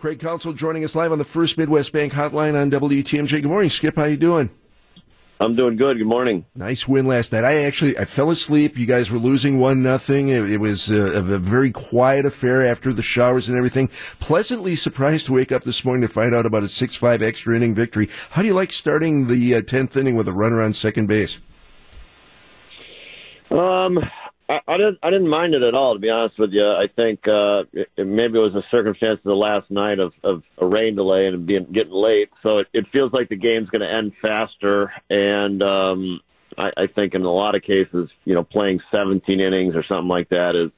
Craig Counsell joining us live on the First Midwest Bank Hotline on WTMJ. Good morning, Skip. How you doing? I'm doing good. Good morning. Nice win last night. I actually I fell asleep. You guys were losing one nothing. It, it, was a, a, very quiet affair after the showers and everything. Pleasantly surprised to wake up this morning to find out about a six five extra inning victory. How do you like starting the uh, tenth inning with a runner on second base? Um, I, I didn't. I didn't mind it at all, to be honest with you. I think uh, it, maybe it was a circumstance of the last night of, of a rain delay and being getting late, so it, it feels like the game's going to end faster. And um, I, I think in a lot of cases, you know, playing 17 innings or something like that is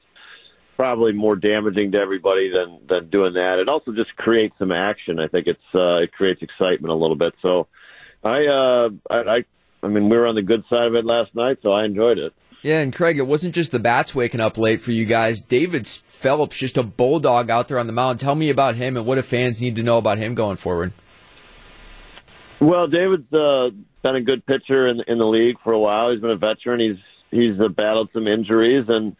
probably more damaging to everybody than than doing that. It also just creates some action. I think it's uh, it creates excitement a little bit. So I uh, I, I I mean we were on the good side of it last night, so I enjoyed it. Yeah, and Craig, it wasn't just the bats waking up late for you guys. David Phelps, just a bulldog out there on the mound. Tell me about him and what do fans need to know about him going forward? Well, David's uh, been a good pitcher in, in the league for a while. He's been a veteran. He's he's uh, battled some injuries, and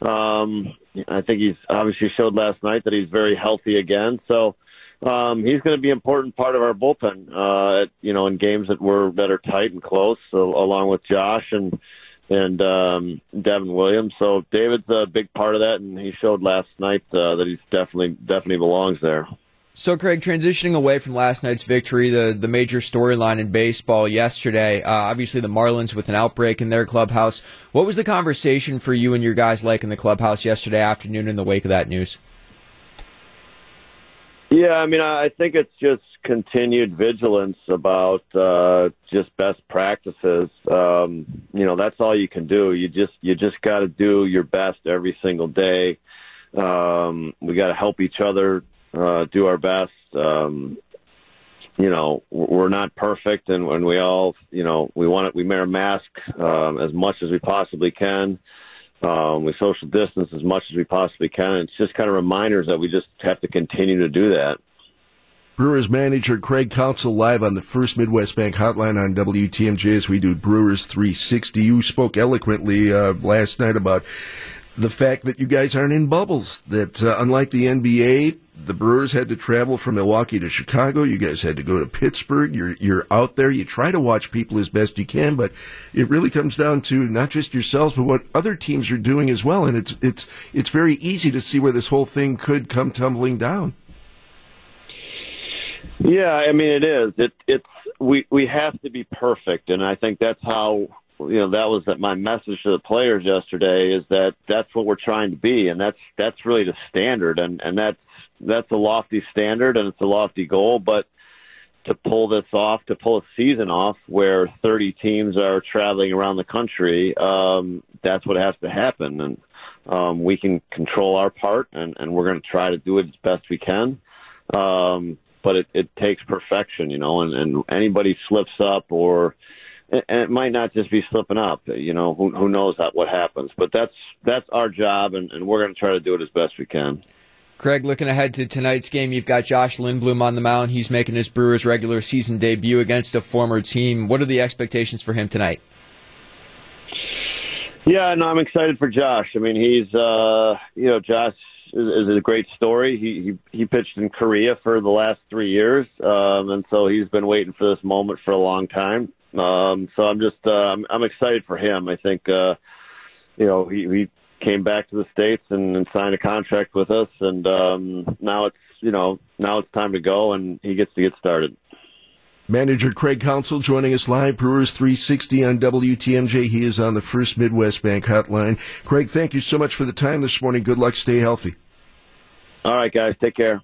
um, I think he's obviously showed last night that he's very healthy again. So um, he's going to be an important part of our bullpen. Uh, you know, in games that were that are tight and close, so, along with Josh and and um, Devin Williams. So David's a big part of that, and he showed last night uh, that he's definitely definitely belongs there. So, Craig, transitioning away from last night's victory, the, the major storyline in baseball yesterday, uh, obviously the Marlins with an outbreak in their clubhouse. What was the conversation for you and your guys like in the clubhouse yesterday afternoon in the wake of that news? Yeah, I mean, I think it's just continued vigilance about uh, just best practices. Um, you know, that's all you can do. You just you just got to do your best every single day. Um, we got to help each other uh, do our best. Um, you know, we're not perfect, and when we all, you know, we want it, we wear a mask um, as much as we possibly can. Um, we social distance as much as we possibly can. It's just kind of reminders that we just have to continue to do that. Brewers manager Craig Counsell live on the First Midwest Bank Hotline on WTMJ as we do Brewers 360. You spoke eloquently uh, last night about the fact that you guys aren't in bubbles. That uh, unlike the NBA, the Brewers had to travel from Milwaukee to Chicago. You guys had to go to Pittsburgh. You're you're out there. You try to watch people as best you can, but it really comes down to not just yourselves, but what other teams are doing as well. And it's it's it's very easy to see where this whole thing could come tumbling down. Yeah, I mean it is. It it's we we have to be perfect, and I think that's how you know that was that my message to the players yesterday is that that's what we're trying to be, and that's that's really the standard, and and that's that's a lofty standard and it's a lofty goal, but to pull this off, to pull a season off where 30 teams are traveling around the country, um, that's what has to happen, and um, we can control our part, and, and we're going to try to do it as best we can. Um, but it, it takes perfection, you know, and, and anybody slips up or and it might not just be slipping up, you know, who, who knows what happens, but that's that's our job, and, and we're going to try to do it as best we can. Craig, looking ahead to tonight's game, you've got Josh Lindblom on the mound. He's making his Brewers regular season debut against a former team. What are the expectations for him tonight? Yeah, no, I'm excited for Josh. I mean, he's, uh, you know, Josh is, is a great story. He, he he pitched in Korea for the last three years, um, and so he's been waiting for this moment for a long time. Um, so I'm just uh, I'm, I'm excited for him. I think uh, you know he, he came back to the states and, and signed a contract with us, and um, now it's you know now it's time to go, and he gets to get started. Manager Craig Counsell joining us live, Brewers 360 on WTMJ. He is on the First Midwest Bank Hotline. Craig, thank you so much for the time this morning. Good luck. Stay healthy. All right, guys. Take care.